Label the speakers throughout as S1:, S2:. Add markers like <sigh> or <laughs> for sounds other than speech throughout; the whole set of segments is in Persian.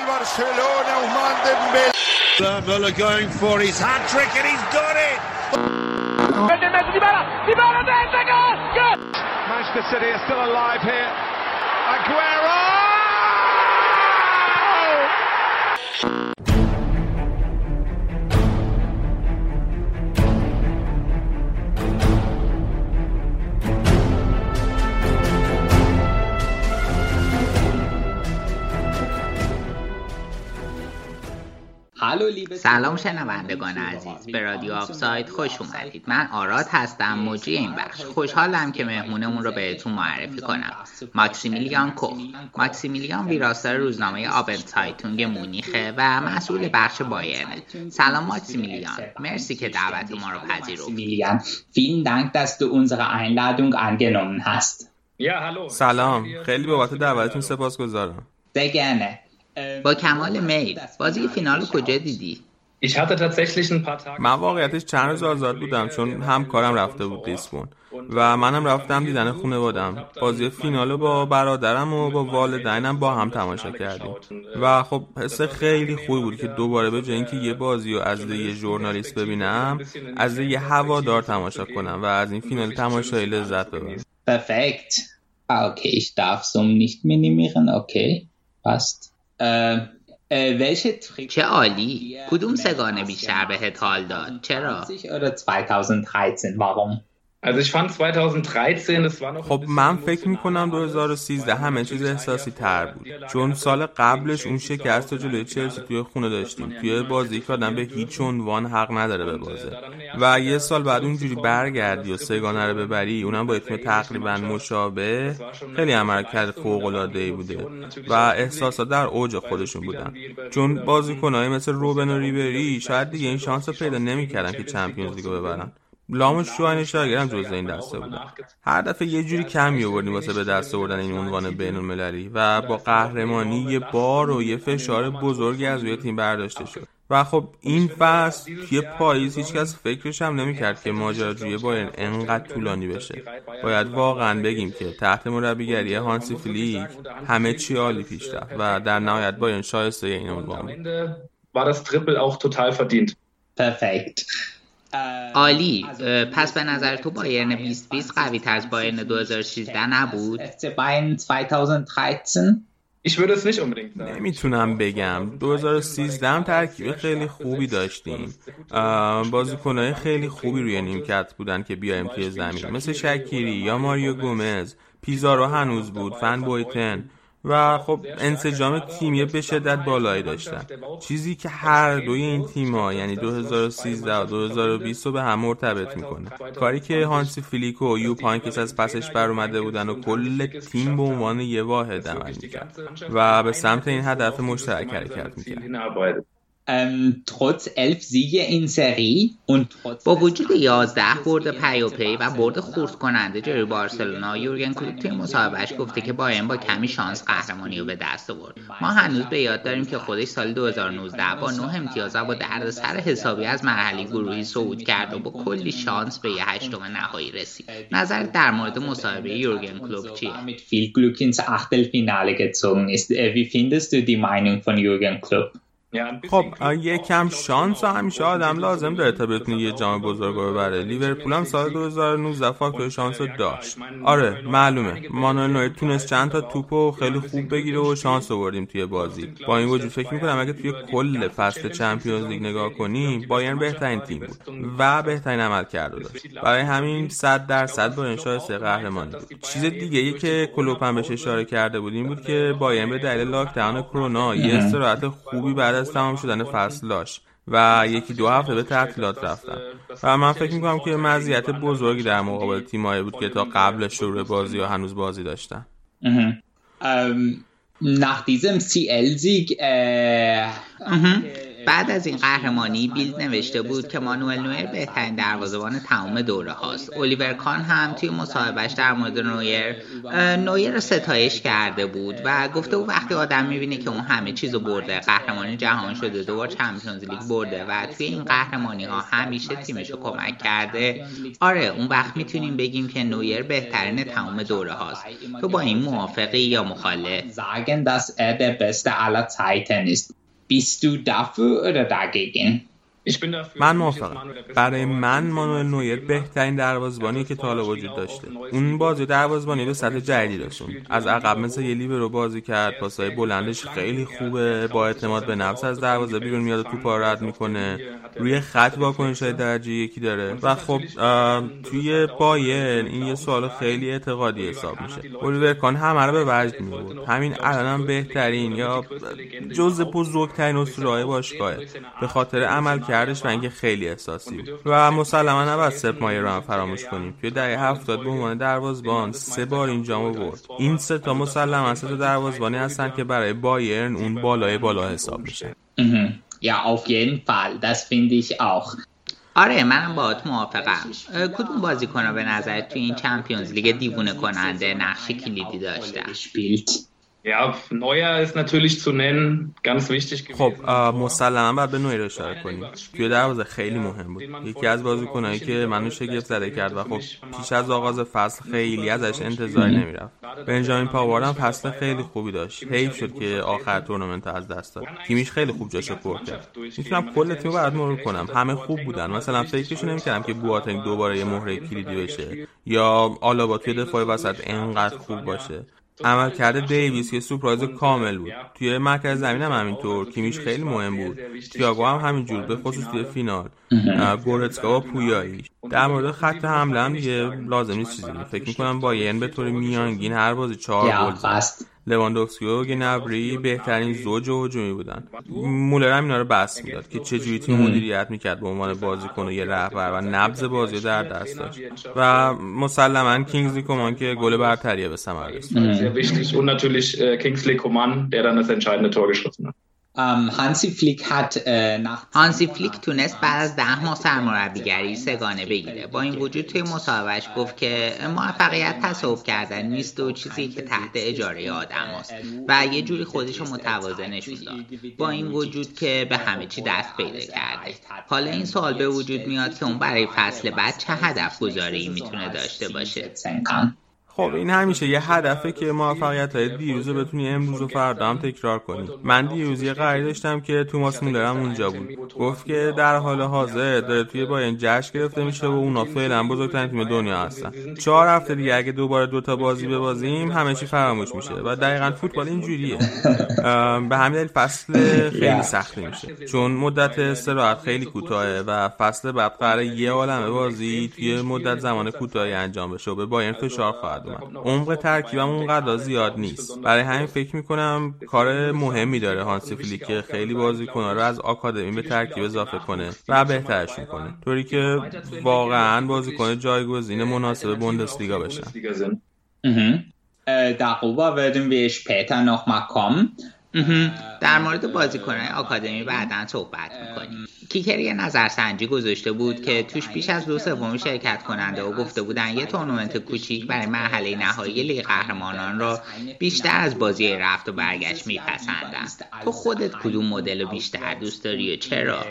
S1: del Barcelona, Ousmane Dembélé.
S2: Muller going for his hat trick and he's got it.
S1: Manchester City are still alive here. Aguero!
S3: سلام شنوندگان عزیز. به رادیو آفساید خوش اومدید. من آراد هستم مجری این بخش. خوشحالم که مهمونمون رو بهتون معرفی کنم. ماکسیمیلیان کوخ ماکسیمیلیان ویراستار روزنامه آبن سایتونگ مونیخه و مسئول بخش بایرنه سلام ماکسیمیلیان. مرسی که دعوت ما رو پذیرفتی
S4: vielen Dank dass du unsere Einladung angenommen hast.
S5: سلام. خیلی بابت دعوتتون سپاسگزارم.
S4: Gerne.
S3: با کمال میل. بازی فینال کجا دیدی؟
S5: من واقعیتش چند روز آزاد بودم چون همکارم رفته بود لیسبون و منم رفتم دیدن خانوادم بازی فینال با برادرم و با والدینم با هم تماشا کردیم. و خب حس خیلی خوبی بود که دوباره به جای اینکه یه بازی رو از یه ژورنالیست ببینم از یه هوادار تماشا کنم و از این فینال تماشایی لذت ببرم.
S4: Ah, okay ich darf so nicht minimieren okay. Passt.
S3: چه عالی. کدوم سگانه بیشتر بهت حال داد؟ چرا؟
S4: 2020 oder 2013. warum
S6: Also ich fand 2013, das war noch
S5: خب من فکر می‌کنم 2013 همه چیز احساسی تر بود. چون سال قبلش اون شکست رو جلوی چلسی توی خونه داشتیم توی بازی که آدم به هیچ عنوان حق نداره به بازه. و یه سال بعد اونجوری برگردی و سگانه رو ببری اونم با تیم تقریبا مشابه خیلی عملکرد فوق العاده ای بوده. و احساسات در اوج خودشون بودن. چون بازیکنایی مثل روبن و ریبری شاید دیگه این شانس رو پیدا نمی‌کردن که چمپیونز لیگو ببرن. لام شوهنشاگر هم جزء این دسته بودن هر دفعه یه جوری کمی آوردیم واسه به دست آوردن این عنوان بین المللی و با قهرمانی یه بار و یه فشار بزرگی از روی تیم برداشته شد و خب این فصل توی پاییز هیچکس فکرش هم نمی‌کرد که ماجراجویی بایرن انقدر طولانی بشه باید واقعا بگیم که تحت مربیگری هانسی فلیک همه چی عالی پیش رفت و در نهایت بایرن شایسته این عنوان بود
S3: عالی پس به نظر تو بایرن 2020 قوی تر از بایرن 2016 نبود
S4: Bayern 2013
S6: Ich würde es nicht unbedingt sagen.
S5: نمی‌تونم بگم 2013 هم ترکیب خیلی خوبی داشتیم بازیکنهای خیلی خوبی روی نیمکت بودن که بیان توی زمین مثل شکیری یا ماریو گومز پیزارو هنوز بود فن بویتن و خب انسجام تیمی به شدت بالایی داشتن چیزی که هر دوی این تیما یعنی 2013 و 2020 رو به هم مرتبط می‌کنه کاری که هانسی فلیک و یوپ هاینکس از پسش بر اومده بودن و کل تیم به عنوان یه واحد عمل می‌کرد و به سمت این هدف مشترک حرکت می‌کرد.
S4: Ähm, trotz elf Siege in Serie und trotz
S3: با وجود 11 برد پیاپی و برد خورد کننده جلوی بارسلونا یورگن کلوپ توی مصاحبهش گفته که بایرن با کمی شانس قهرمانی رو به دست آورد. ما هنوز به یاد داریم که خودش سال 2019 با 9 امتیاز و با دردسر حسابی از مرحله گروهی صعود کرد و با کلی شانس به یه هشتم نهایی رسید. نظر در مورد مصاحبه یورگن کلوپ چیه؟
S4: viel Glück ins Achtelfinale gezogen ist. Wie findest du die Meinung von Jürgen Klopp?
S5: خب یه کم شانس همیشه آدم لازم داره تا بتونه یه جام بزرگ رو ببره. لیورپول هم سال 2019 فاکتور شانس رو داشت. آره معلومه. مانوئل نویر تونست چند تا توپ و خیلی خوب بگیره و شانس آوردیم توی بازی. با این وجود فکر می‌کنم اگه توی کل فصل چمپیونز لیگ نگاه کنیم بایرن بهترین تیم بود و بهترین عمل کرده داشت. برای همین 100 درصد بایرن شایسته قهرمانی بود. چیز دیگه ای که کلوپ هم بهش اشاره کرده بود این بود که بایرن به دلیل لاکداون کرونا یه استراحت خوبی بعد از تمام شدن فصل داشت و یکی دو هفته به تعطیلات رفتن. و من فکر می‌کنم که مزیت بزرگی در مقابل تیمایی بود که تا قبل شروع بازی ها هنوز بازی داشتن.
S4: nach diesem
S3: مهم. بعد از این قهرمانی بیلد نوشته بود که مانوئل نویر بهترین دروازه‌بان تمام دوره هاست. الیور کان هم توی مصاحبهش در مورد نویر نویر رو ستایش کرده بود و گفته بود وقتی آدم می‌بینه که اون همه چیزو برده قهرمانی جهان شده دوبار چمپیونز لیگ برده و توی این قهرمانی ها همیشه تیمش کمک کرده. آره اون وقت می‌تونیم بگیم که نویر بهترین تمام دوره هاست. تو با این موافقی یا مخالف.
S4: Bist du dafür oder dagegen?
S5: من موافقم. برای من مانوئل نویر بهترین دروازبانی که تا حالا وجود داشته. اون بازی دروازبانی به سطح جدیدی رسون از عقب مثل یه لیبرو بازی کرد. پاسای بلندش خیلی خوبه. با اعتماد به نفس از دروازه بیرون میاد و توپ رد می‌کنه. روی خط واکنش های درجه یکی داره. و خب توی بایر این یه سوال خیلی اعتقادی حساب میشه. الیور کان همه رو به وجد میبود همین الان هم بهترین یا جز بزرگترین اسطوره‌های باشگاهه به خاطر عمل کردش و اینکه خیلی احساسی بود. و مسلما نباید سپ مایر رو هم فراموش کنیم. توی دهه هفتاد به عنوان دروازبان سه بار این جامو برد این سه تا مسلما سه تا دروازبانی هستن که برای بایرن اون بالای بالا حساب میشن
S4: Ja, auf jeden Fall. Das finde ich auch.
S3: آره منم باهات موافقم. کدوم بازیکن به نظر توی این چمپیونز لیگ دیوونه کننده نقش کلیدی داشتن؟
S6: Ja, Neuer ist natürlich zu nennen, ganz wichtig
S5: خب مسلما باید به نویر اشاره کنیم. توی دروازه خیلی مهم بود. یکی از بازیکنایی که منو شگفت زده کرد و خب پیش از آغاز فصل خیلی ازش انتظاری نمی‌رفت. بنجامین پاوار هم فصل خیلی خوبی داشت. حیف شد که آخر تورنمنت از دست داد. تیمیش خیلی خوب جاشو پر کرد. می‌تونم کل تیمو برات مرور کنم. همه خوب بودن. مثلا فکرشو نمی‌کردم که بواتنگ دوباره یه مهره کلیدی بشه. یا آلابا توی دفاع وسط انقدر خوب باشه عملکرد دیویس که سورپرایز کامل بود. توی مرکز زمین هم همینطور. کیمیش خیلی مهم بود. تیاگو هم همینجور به خصوص توی فینال. گورتسکا و پویایی. در مورد خط حمله هم دیگه لازم نیست چیزی. فکر می‌کنم با یه به طور میانگین هر بازی چهار گل لواندوفسکی و گنبری بهترین زوج و هجومی بودن. مولر هم اینا رو بس می‌داد که چجوری تیم مدیریت می‌کرد به عنوان بازیکن و یه رهبر و نبض بازی در دست داشت. و مسلما کینگزلی کومان که گل برتریه به ثمر رسید.
S6: Sehr wichtig. Und natürlich äh, Kingsley Coman, der dann das entscheidende Tor geschossen hat.
S4: هانسی فلیک hat
S3: هانسی فلیک تونست بعد از ده ماه سرمربیگری سگانه بگیره با این وجود توی مصاحبهش گفت که موفقیت تصاحب کردن نیست و چیزی که تحت اجاره آدم هست و یه جوری خودش رو متواضع نشون داد با این وجود که به همه چی دست پیدا کرده حالا این سوال به وجود میاد که اون برای فصل بعد چه هدف گذاری می‌تونه داشته باشه
S5: خب این همیشه یه هدفه که موفقیت های دیروز رو بتونی امروز و فردا هم تکرار کنی. من دیروز یه قراری داشتم که توماس مولر هم اونجا بود. گفت که در حال حاضر داره توی باین جشن گرفته میشه و اونا فعلا بزرگترین تیم دنیا هستن. چهار هفته دیگه اگه دوباره دوتا بازی ببازیم همه چی فراموش میشه و دقیقا فوتبال اینجوریه. به همین دلیل فصل خیلی سختی میشه. چون مدت استراحت خیلی کوتاهه و فصل بعد قراره یه عالمه بازی توی مدت زمان کوتاهی انجام بشه و به باین فشار خواهد عمق ترکیبم اونقدر زیاد نیست. برای همین فکر می‌کنم کار مهمی داره هانسی فلیک که خیلی بازیکن‌ها رو از آکادمی به ترکیب اضافه کنه و بهترشون کنه طوری که واقعا بازیکن جایگزین مناسب بوندسلیگا بشن
S4: Darüber werden wir später noch mal kommen.
S3: در مورد بازیکنهای آکادمی بعدا صحبت می‌کنیم. کیکر یه نظرسنجی گذاشته بود که توش بیش از دو سوم شرکت کننده و گفته بودن یه تورنمنت کوچیک برای مرحله نهایی لیگ قهرمانان را بیشتر از بازی رفت و برگشت میپسندن. تو خودت کدوم مدل بیشتر دوست داری و چرا؟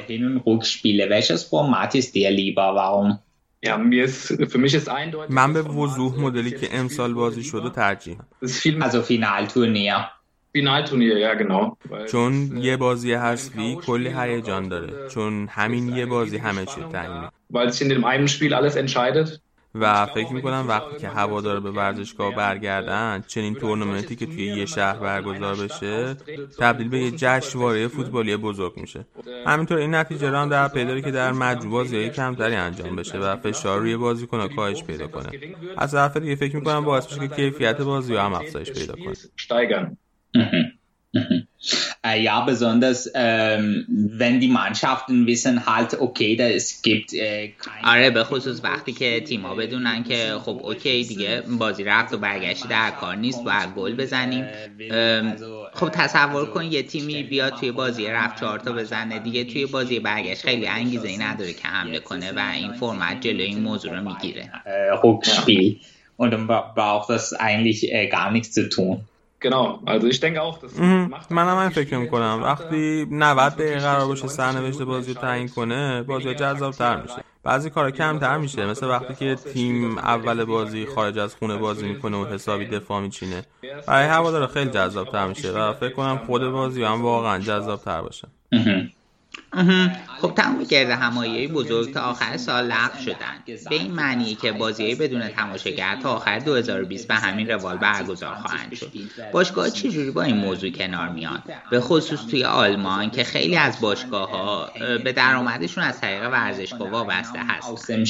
S5: من به وضوح مدلی که امسال بازی شده ترجیحم.
S4: Also Finalturnier.
S6: Finalturnier, ja genau.
S5: چون یه بازی حذفی کلی هیجان داره. چون همین یه بازی همه چی تعیین
S6: Weil sich in dem einen Spiel alles entscheidet.
S5: و فکر می‌کنم وقتی که هوادار به ورزشگاه برگردن چنین تورنمنتی که توی یه شهر برگزار بشه تبدیل به یه جشنواره فوتبالی بزرگ میشه. همینطور این نتیجه را هم در پیداری که در مجموع بازیهای کمتری انجام بشه و فشار روی بازیکن‌ها کاهش پیدا کنه. از طرف دیگه فکر می‌کنم باعث میشه که کیفیت بازی هم افزایش پیدا کنه
S4: Äh, ja, besonders ähm, wenn die Mannschaften wissen halt, okay, da es gibt äh,
S3: آره به خصوص وقتی که تیما بدونن که خب اوکی دیگه بازی رفت و برگشتی در کار نیست و گل بزنیم. خب تصور کن یه تیمی بیاد توی بازی رفت چهار تا بزنه دیگه توی بازی برگشت خیلی انگیزه ای نداره که حمله کنه و این فرمت جلوی این موضوع رو می‌گیره.
S4: Rückspiel. Und dann braucht das eigentlich äh, gar nichts zu tun.
S6: Genau, also ich denke auch, das
S5: macht منم این فکر می‌کنم وقتی 90 دقیقه قرار باشه سرنوشت بازی رو تعیین کنه بازی جذاب تر میشه بعضی کارا کمتر میشه مثل وقتی که تیم اول بازی خارج از خونه بازی می‌کنه و حسابی دفاع میچینه برای هوادارا خیلی جذاب تر میشه و فکر کنم خود بازی هم واقعا جذاب تر باشه
S3: خب تمام گرد همایی بزرگ تا آخر سال لغو شدن. به این معنی که بازی بدون تماشاگر تا آخر 2020 به همین روال برگزار خواهند شد. باشگاه چجوری با این موضوع کنار میان؟ به خصوص توی آلمان که خیلی از باشگاه ها به درآمدشون از طریق ورزشگاه وابسته هستن.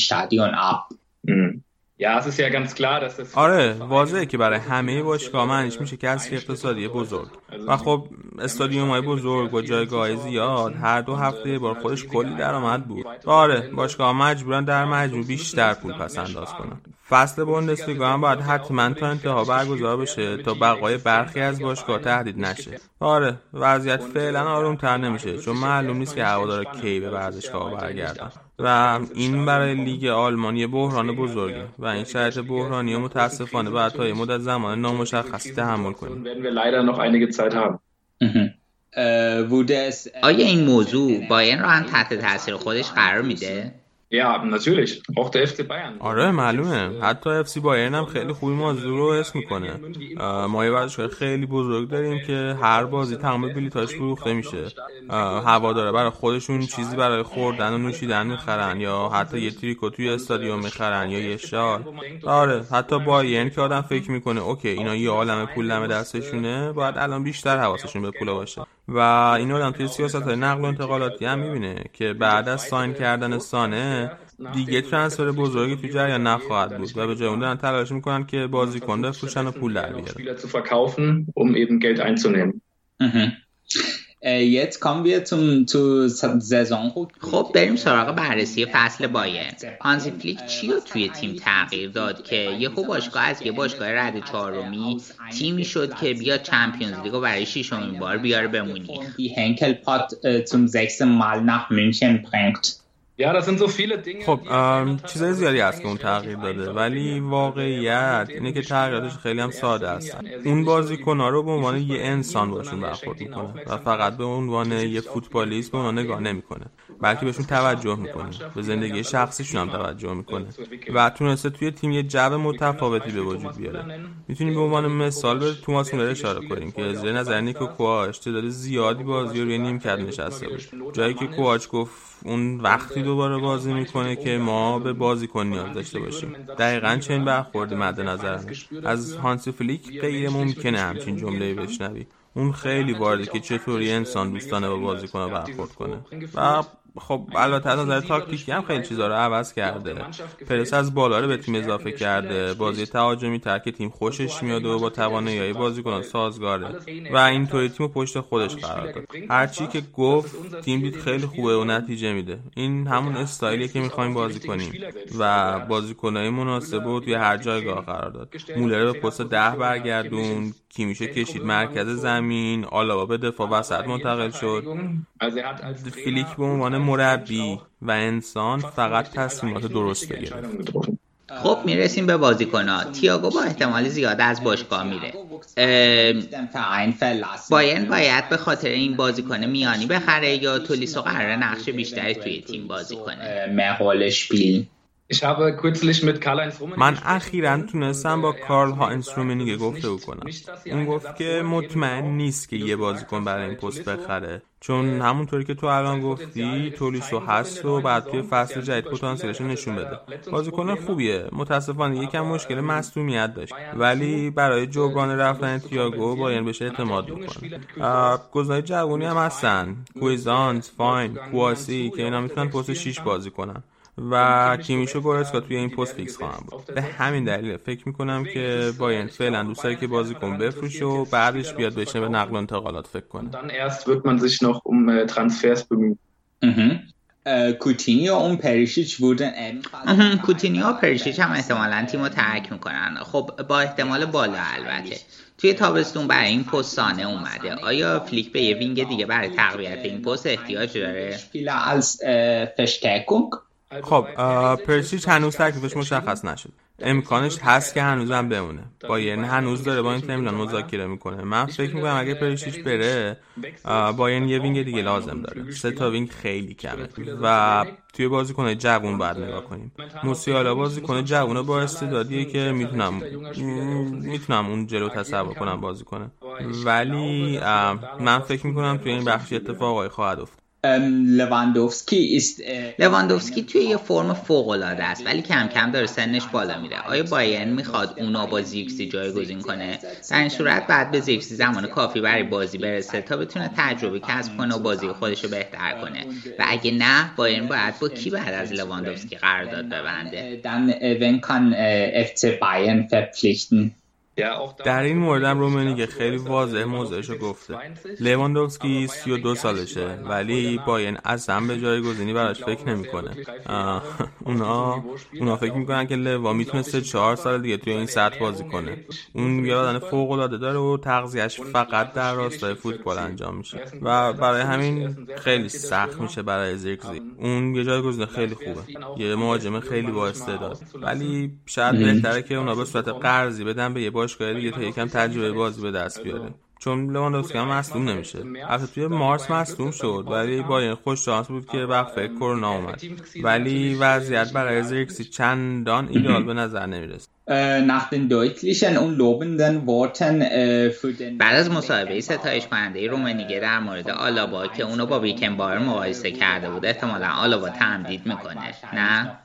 S5: آره واضحه که برای همه باشگاه معنیش میشه کسری اقتصادی بزرگ. و خب استادیوم های بزرگ و جایگاه زیاد هر دو هفته بار خودش کلی درآمد بود. آره باشگاه مجبورن در مجموع بیشتر پول پس انداز کنن. فصل بوندسلیگا هم باید حتما تا انتها برگزار بشه تا بقای برخی از باشگاه تهدید نشه. آره وضعیت فعلا آروم تر نمیشه چون معلوم نیست که هوادارا کی به ورزشگاه برگردن. و این برای لیگ آلمانی بحران بزرگی و این شرایط بحرانی متاسفانه باید تا مدت زمان نامشخصی تحمل کنیم.
S3: آیا این موضوع بایرن را هم تحت تاثیر خودش قرار میده؟
S6: Ja, natürlich. Auch der FC Bayern.
S5: آره معلومه. حتی FC بایرن هم خیلی خوبی موضوع رو حس می‌کنه. ما یه ورزشگاه خیلی بزرگ داریم که هر بازی تمام بلیتاش فروخته میشه. هوادارا برای خودشون چیزی برای خوردن و نوشیدن می‌خرن یا حتی یه Trikot توی استادیوم می‌خرن یا یه شال. آره حتی بایرن که آدم فکر می‌کنه okay اینا یه عالم پول دم دستشونه باید الان بیشتر حواسشون به پول باشه. و این آدم توی سیاست های نقل و انتقالاتی هم می‌بینه که بعد از ساین کردن سانه دیگه ترانسفر بزرگی تو جریان نخواهد بود و به جای اون دارن تلاش می‌کنن که بازیکن بفروشن و پول در بیارن.
S4: Jetzt kommen wir zum, zu Saison.
S3: خب؟ بریم سراغ بررسی فصل بایر هانزی فلیک چی رو توی تیم تغییر داد که یه خوب باشگاه از یه باشگاه رد چهارمی تیمی شد که بیا چمپیونز لیگو برای ششمین بار بیاره بمونی.
S4: هنکل پات zum sechsten Mal nach München bringt
S5: خب چیزای زیادی هست که اون تغییر داده ولی واقعیت اینه که تغییراتش خیلی هم ساده هستن اون بازیکن‌ها رو به عنوان یه انسان باشون برخورد می‌کنه و فقط به عنوان یه فوتبالیست به اونها نگاه نمی‌کنه بلکه بهشون توجه می‌کنه به زندگی شخصیشون هم توجه می‌کنه و تونسته توی تیم یه جو متفاوتی به وجود بیاره. می‌تونیم به عنوان مثال به توماس مولر اشاره کنیم که زیر نظر نیکو کواش تعداد زیادی بازی رو روی نیمکت نشسته بود جایی که کواچ گفت اون وقتی دوباره بازی می‌کنه که ما به بازیکن نیاز داشته باشیم. دقیقا چنین برخوردی مد نظر. از هانسی فلیک غیر ممکنه همچین جمله بشنوی. اون خیلی وارده که چطوری انسان دوستانه با بازیکن برخورد کنه. و خب البته از نظر تاکتیکی هم خیلی چیزا رو عوض کرده. پرس از بالا رو به تیم اضافه کرده. بازی تهاجمی تر که تیم خوشش میاد و با توانایی بازیکنان سازگاره و اینطوری تیم پشت خودش قرار داد هرچی که گفت تیم دید خیلی خوبه و نتیجه میده. این همون استایلیه که می‌خوایم بازی کنیم. و بازیکنای مناسب و توی هر جایگاه قرار داد. مولر به پست ده برگردون. کیمیشو کشید مرکز زمین آلاوا به دفاع وسط منتقل شد فیلیک به عنوان مربی و انسان فقط تصمیمات درست بگیره.
S3: خب می‌رسیم به بازیکنها. تییاگو با احتمال زیاد از باشگاه میره. بایرن باید به خاطر این بازیکن میانی بخره یا تولیسو قراره نقش بیشتری توی تیم بازی کنه؟
S5: من اخیرا تونستم با کارل هاینز رومنیگه گفته کنم اون گفت که مطمئن نیست که یه بازیکن برای این پست بخره چون همونطوری که تو الان گفتی تولیسو هست و بعد توی فصل جدید پتانسیلش نشون بده بازیکن خوبیه متاسفانه یکم مشکل مصدومیت داشت ولی برای جبران رفتن تییاگو باید بهش اعتماد می‌کنه گزینه جوونی هم هستن کویزانس، تانگی کواسی که اینا می‌تونن پست 6 بازی کنن و کیمیش و گورتسکا توی این پست فیکس خواهم بود. به همین دلیل فکر می‌کنم که بایرن فعلا دوست داره که بازیکن بفروشه و بعدش بیاد بشینه به نقل و انتقالات فکر کنه.
S6: Dann erst wird man sich noch um äh, Transfers bemühen.
S4: کوتینیو و پریشیچ بودن
S3: کوتینیو و پرشیچ هم احتمالا تیم رو ترک می‌کنن. خب با احتمال بالا البته. توی تابستون برای این پست سانه اومده. آیا فلیک به یه وینگ دیگه برای تقویت این پست احتیاج داره؟
S5: خب پرسیچ هنوز تکلیفش مشخص نشد. امکانش هست که هنوزم بمونه. بایرن هنوز داره با اینتر میلان مذاکره می‌کنه. من فکر می‌کنم اگه پرسیچ بره بایرن یه وینگ دیگه لازم داره. سه تا وینگ خیلی کمه. و توی بازیکن جوون باید نگاه کنیم. موسیالا بازیکن جوون با استعدادیه که می‌تونم می‌تونم اون جلو تصور کنم بازی کنه. ولی من فکر می‌کنم توی این بخشی اتفاقایی خواهد افتاد.
S4: Ist äh,
S3: لواندوفسکی توی یه فرم فوق العاده است ولی کم کم داره سنش بالا میره. آیا بایرن می‌خواد اونو با زیرکزی جایگزین کنه؟ در این صورت بعد به زیرکسی زمان کافی برای بازی برسه تا بتونه تجربه کسب کنه و بازی خودش رو بهتر کنه. و اگه نه باین باید با کی بعد از لواندوفسکی قرارداد ببنده.
S5: در این موردم رومنیگه خیلی واضح موضعشو گفته. لواندوفسکی 32 سالشه ولی باین اصلا به جایگزینی براش فکر نمی‌کنه. <laughs> اونا اونا فکر می‌کنن که لوا می‌تونه 3 4 سال دیگه توی این سطح بازی کنه. اون یه فوق العاده داره و تغذیهش فقط در راستای فوتبال انجام میشه. و برای همین خیلی سخت میشه برای زیرکزی. اون یه جایگزین خیلی خوبه. یه مهاجم خیلی با استعداد ولی شاید بهتره که اونا به صورت قرضی بدن به یه باشگاه دیگه تا یکم تجربه بازی به دست بیاره چون لواندوفسکی هم مصدوم نمیشه. البته توی مارس مصدوم شد ولی باین خوش شانس بود که وقفه کرونا اومد. ولی وضعیت برای زیرکسی چندان ایدال به نظر نمی‌رسه
S3: بعد از مصاحبه ستایش کننده رومنیگه در مورد آلابا که اونو با ویکن بار مقایسه کرده بود احتمالا آلابا تمدید می‌کنه. نه؟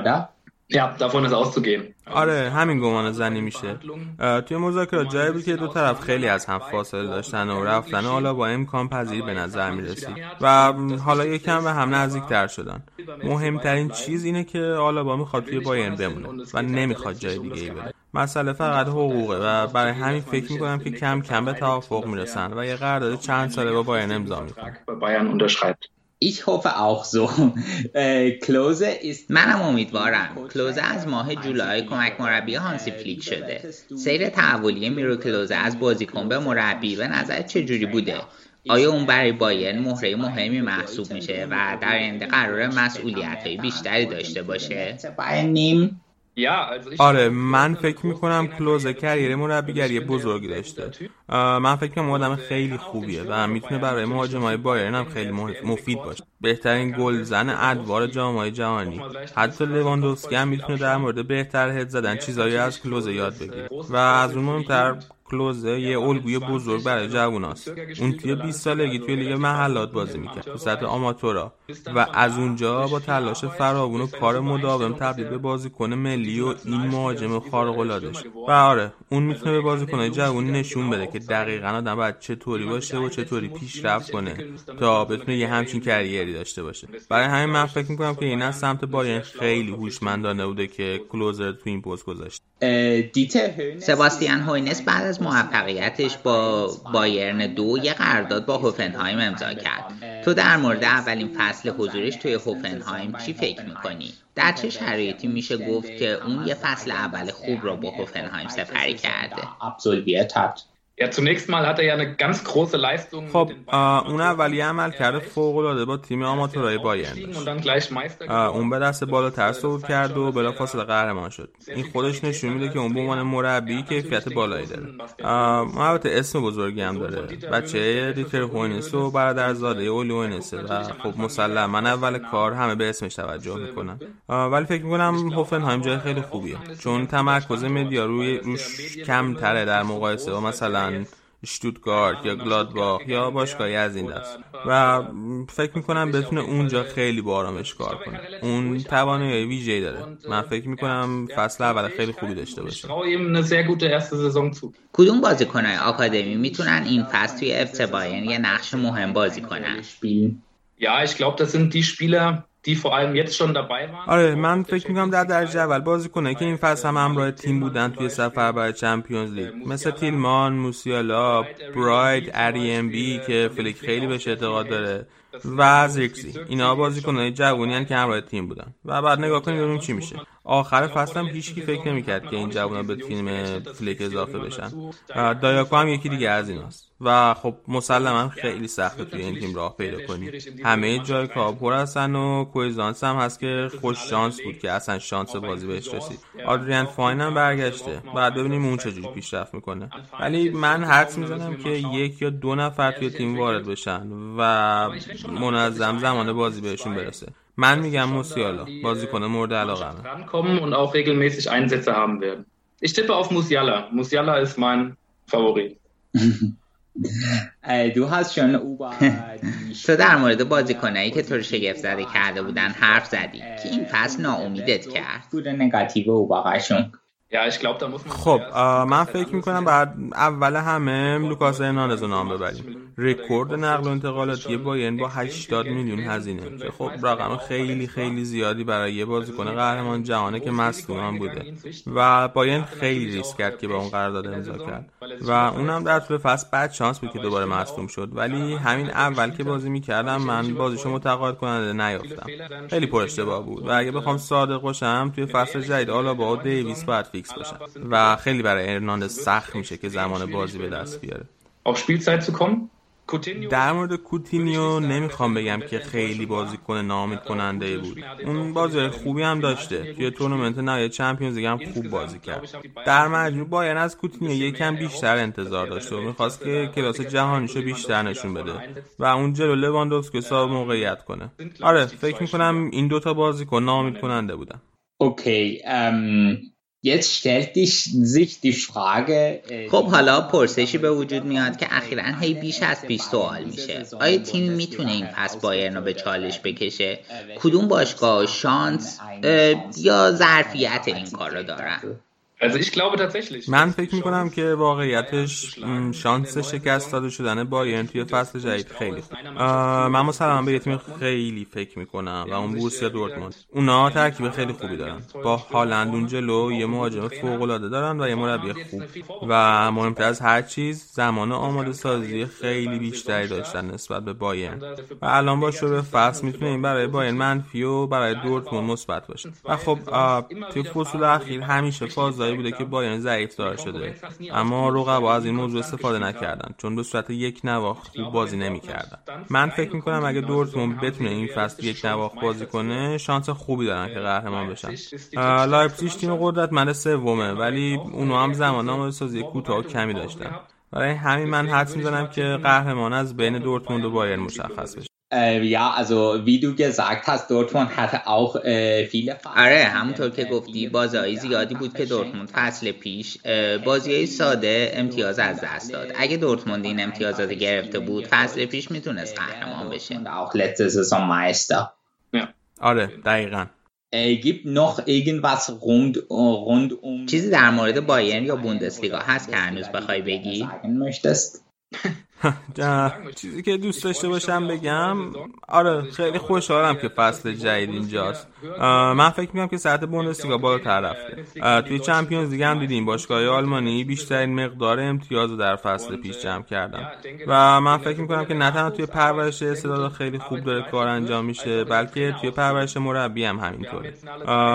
S4: oder?
S6: Ja, davon ist auszugehen.
S5: آره همین گمان زنی میشه. توی مذاکرات جایی بود که دو طرف خیلی از هم فاصله داشتن و رفتن حالا با امکان پذیر به نظر می‌رسید و حالا یکم به هم نزدیک تر شدن. مهمترین چیز اینه که آلابا می‌خواد توی باین بمونه و نمی‌خواد جای دیگه ای بره. مسئله فقط حقوقه و برای همین فکر می‌کنم که کم کم به توافق می‌رسن و یه قرارداد چند ساله با باین امضا
S6: unterschreibt.
S4: Ich hoffe auch so. Äh, Klose ist
S3: منم امیدوارم کلوزه از ماه جولای کمک مربی هانسی فلیک شده سیر تحولی میرو کلوزه از بازیکن به مربی به نظر چجوری بوده آیا اون برای باین مهره مهمی محسوب میشه و در آینده قرار مسئولیت های بیشتری داشته باشه
S5: آره من فکر می‌کنم کلوز کریر مربیگری بزرگی داشته. من فکر می‌کنم آدم خیلی خوبیه و می‌تونه برای مهاجمای بایرن هم خیلی مفید باشه. بهترین گلزن ادوار جامعه جهانی. حتی لواندوفسکی هم می‌تونه در مورد بهتر هد زدن. چیزایی از کلوز یاد بگیره. و از اون مهمتر کلوزه یه الگوی بزرگ برای جووناست اون توی 20 سالگی توی لیگ محلات بازی می‌کرد تو سطح آماتورا. و از اونجا با تلاش فراوون و کار مداوم تبدیل به بازیکن ملی و این مهاجم خارق العاده شد و آره اون می‌تونه به بازیکنهای جوون نشون بده که دقیقا آدم باید چطوری باشه و چطوری پیشرفت کنه تا بتونه یه همچین کریری داشته باشه. برای همین من فکر می‌کنم که این از سمت باین خیلی هوشمندانه بوده که کلوزر تو این پست گذاشت
S3: سباستیان هوینس بعد از موفقیتش با بایرن دو یه قرارداد با هوفنهایم امضا کرد تو در مورد اولین فصل حضورش توی هوفنهایم چی فکر می‌کنی؟ در چه شرایطی میشه گفت که اون یه فصل اول خوب رو با هوفنهایم سپری کرده؟
S6: Er
S5: خب اون اولیه عمل کرده فوق العاده با تیم آماتورای بایرن اون به دست بالاتر صعود کرد و بلافاصله قهرمان شد. این خودش نشون میده که اون به عنوان مربی کیفیت بالایی داره. البته اسم بزرگی هم داره. بچه دیتر هوینس و برادرزاده اولی هوینسه و خب مسلما اول کار همه به اسمش توجه می‌کنن آه، ولی فکر می‌کنم هوفنهایم جای خیلی خوبیه. چون تمرکز مدیا روی روش کمتره در مقایسه با مثلا شتوتگارت یا گلادباخ یا باشگاهی از این دست. و فکر می‌کنم بتونه اونجا خیلی با آرامش کار کنه. اون توانایی ویژه‌ای داره. من فکر می‌کنم فصل اول خیلی خوبی داشته باشه.
S3: کدوم بازیکنهای آکادمی می‌تونن این فصل توی اف یه نقش مهم بازی کنن؟
S6: Ja, ich glaube, das sind die Spieler, die vor allem jetzt schon dabei waren.
S5: آره من فکر می‌کنم در درجه اول بازیکنایی که این فصل هم همراه تیم بودن توی سفر برای Champions League مثل تیلمان، موسیالا، برایت آری امبی که فلیک خیلی بهش اعتقاد داره و زیرکزی اینا بازیکنای جوونی که همراه تیم بودن و بعد نگاه کنید ببینیم چی میشه آخر فصل هم هیچکی فکر نمی‌کرد که این جوونا به تیم فلیک اضافه بشن دایاکو هم یکی دیگه از ایناست و خب مسلما خیلی سخته توی این تیم راه پیدا کنی همه جای کار پر هستن و کویزانس هم هست که خوش شانس بود که اصلا شانس بازی بهش رسید آدریان فاین هم برگشته بعد ببینیم اون چجوری پیشرفت می‌کنه ولی من حدس می‌زنم که یک یا دو نفر توی تیم وارد بشن و منظم زمان بازی بهشون برسه من میگم موسیالا بازیکن مورد علاقه
S6: werden. Ich tippe auf Musiala. Musiala ist mein Favorit. <laughs> <laughs>
S3: تو در مورد بازیکنایی که تو رو شگفت زده کرده بودن حرف زدی که این فصل ناامیدت کرد؟
S5: خب من فکر می‌کنم باید اول همه لوکاس هرناندز رو نام ببریم. رکورد نقل و انتقالاتی بایرن با 80 میلیون هزینه. که خب رقم خیلی خیلی زیادی برای یه بازیکن قهرمان جهانه که مصدوم بوده. و بایرن خیلی ریسک کرد که با اون قرارداد امضا کرد. و اونم در طول فصل بد شانس بود که دوباره مصدوم شد. ولی همین اول که بازی می‌کردم من بازیشو متقاعد کننده نیافتم. خیلی پر اشتباه بود. و اگه بخوام صادق باشم توی فصل جدید آلابا و دیویس باید فیکس باشن و خیلی برای هرناندز سخت میشه که زمان بازی به دست بیاره در مورد کوتینیو نمی‌خوام بگم که خیلی بازیکن ناامید کننده بود. اون بازی خوبی هم داشته. توی تورنمنت نهایی Champions League هم خوب بازی کرد. در مجموع باید از کوتینیو یکم بیشتر انتظار داشته و می‌خواست که کلاس جهانیشو بیشتر نشون بده و اون جلو لواندوفسکی صاحب موقعیت کنه. آره فکر می‌کنم این دوتا بازیکن ناامید کننده بودن.
S4: okay Jetzt stellt sich die Frage
S3: خب حالا پرسشی به وجود میاد که اخیرا هی بیش از پیش سوال میشه. آیا تیمی می‌تونه این فصل بایرن رو به چالش بکشه؟ کدوم باشگاه شانس یا ظرفیت این کار رو دارن؟
S5: من فکر می‌کنم که واقعیتش شانس شکست داده شدن بایرن توی فصل جدید خیلی خوب. من مسلما به تیم خیلی فکر می‌کنم و اون بورسیا دورتموند. اونا ترکیب خیلی خوبی دارن. با هالند اون جلو یه مهاجم فوق العاده دارن و یه مربی خوب. و مهمتر از هر چیز زمان آماده سازی خیلی بیشتری داشتن نسبت به بایرن و الان با شروع فصل می‌تونه این برای بایرن منفی و برای دورتموند مثبت باشه و خب توی فصول اخیر همیشه فازی بوده که بایرن ضعیف‌تر شده. اما رقبا از این موضوع استفاده نکردن. چون به صورت یک نواخت خوب بازی نمی‌کردن. من فکر می‌کنم اگه دورتموند بتونه این فصل یک نواخت بازی کنه شانس خوبی دارن که قهرمان بشن. لایپزیگ تیم قدرتمند سومه ولی اونو هم زمان آماده سازی کوتاه کمی داشتن. برای همین من حدس می‌زنم که قهرمان از بین دورتموند و بایرن مشخص بشه.
S4: Ja, also wie du gesagt hast, Dortmund hatte auch viele
S3: آره همونطور که گفتی بازی زیادی بود که دورتموند فصل پیش بازی ساده امتیاز از دست داد. اگه دورتموند این امتیازات گرفته بود فصل پیش می‌تونست قهرمان بشه.
S4: auch letzte Saison Meister
S5: آره دقیقا.
S4: Gibt noch irgendwas rund, rund um
S3: چیزی در مورد بایرن یا بوندسلیگا هست که هنوز بخوای بگی؟ <laughs> <laughs>
S5: چیزی که دوست داشته باشم بگم آره خیلی خوشحالم که فصل جدید اینجاست. من فکر می‌کنم که سطح بوندسلیگا بالاتر رفته. توی چمپیونز دیگه هم دیدیم باشگاه آلمانی بیشترین مقدار امتیاز در فصل پیش جمع کردن. و من فکر می‌کنم که نه تنها توی پرورش استعداد خیلی خوب داره کار انجام میشه بلکه توی پرورش مربی هم همینطوره.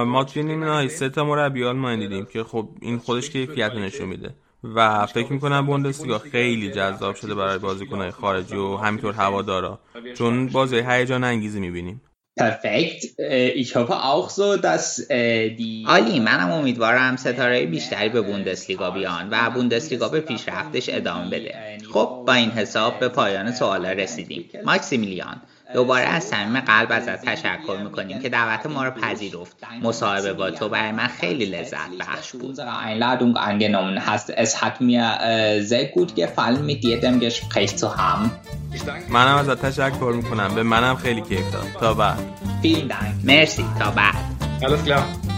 S5: ما توی نیمه سه تا مربی آلمانی دیدیم که خب این خودش کیفیت نشون میده. و فکر می‌کنم بوندسلیگا خیلی جذاب شده برای بازیکنهای خارجی و همینطور هوادارا چون بازی هیجان انگیزی می‌بینیم
S4: Perfekt. Ich hoffe auch so, dass die
S3: عالی منم امیدوارم ستاره بیشتری به بوندسلیگا بیان و بوندسلیگا به پیشرفتش ادامه بده. خب با این حساب به پایان سوالا رسیدیم. ماکسیمیلیان دوباره از صمیم قلب ازت تشکر می‌کنیم که دعوت ما رو پذیرفت مصاحبه با تو برای من خیلی لذت بخش بود
S4: Einladung angenommen hast. Es hat mir sehr gut gefallen, mit dir dem Gespräch zu haben.
S5: منم ازت تشکر می‌کنم به منم خیلی کیف داد تا بعد
S4: Vielen Dank.
S3: مرسی تا بعد
S6: Alles klar.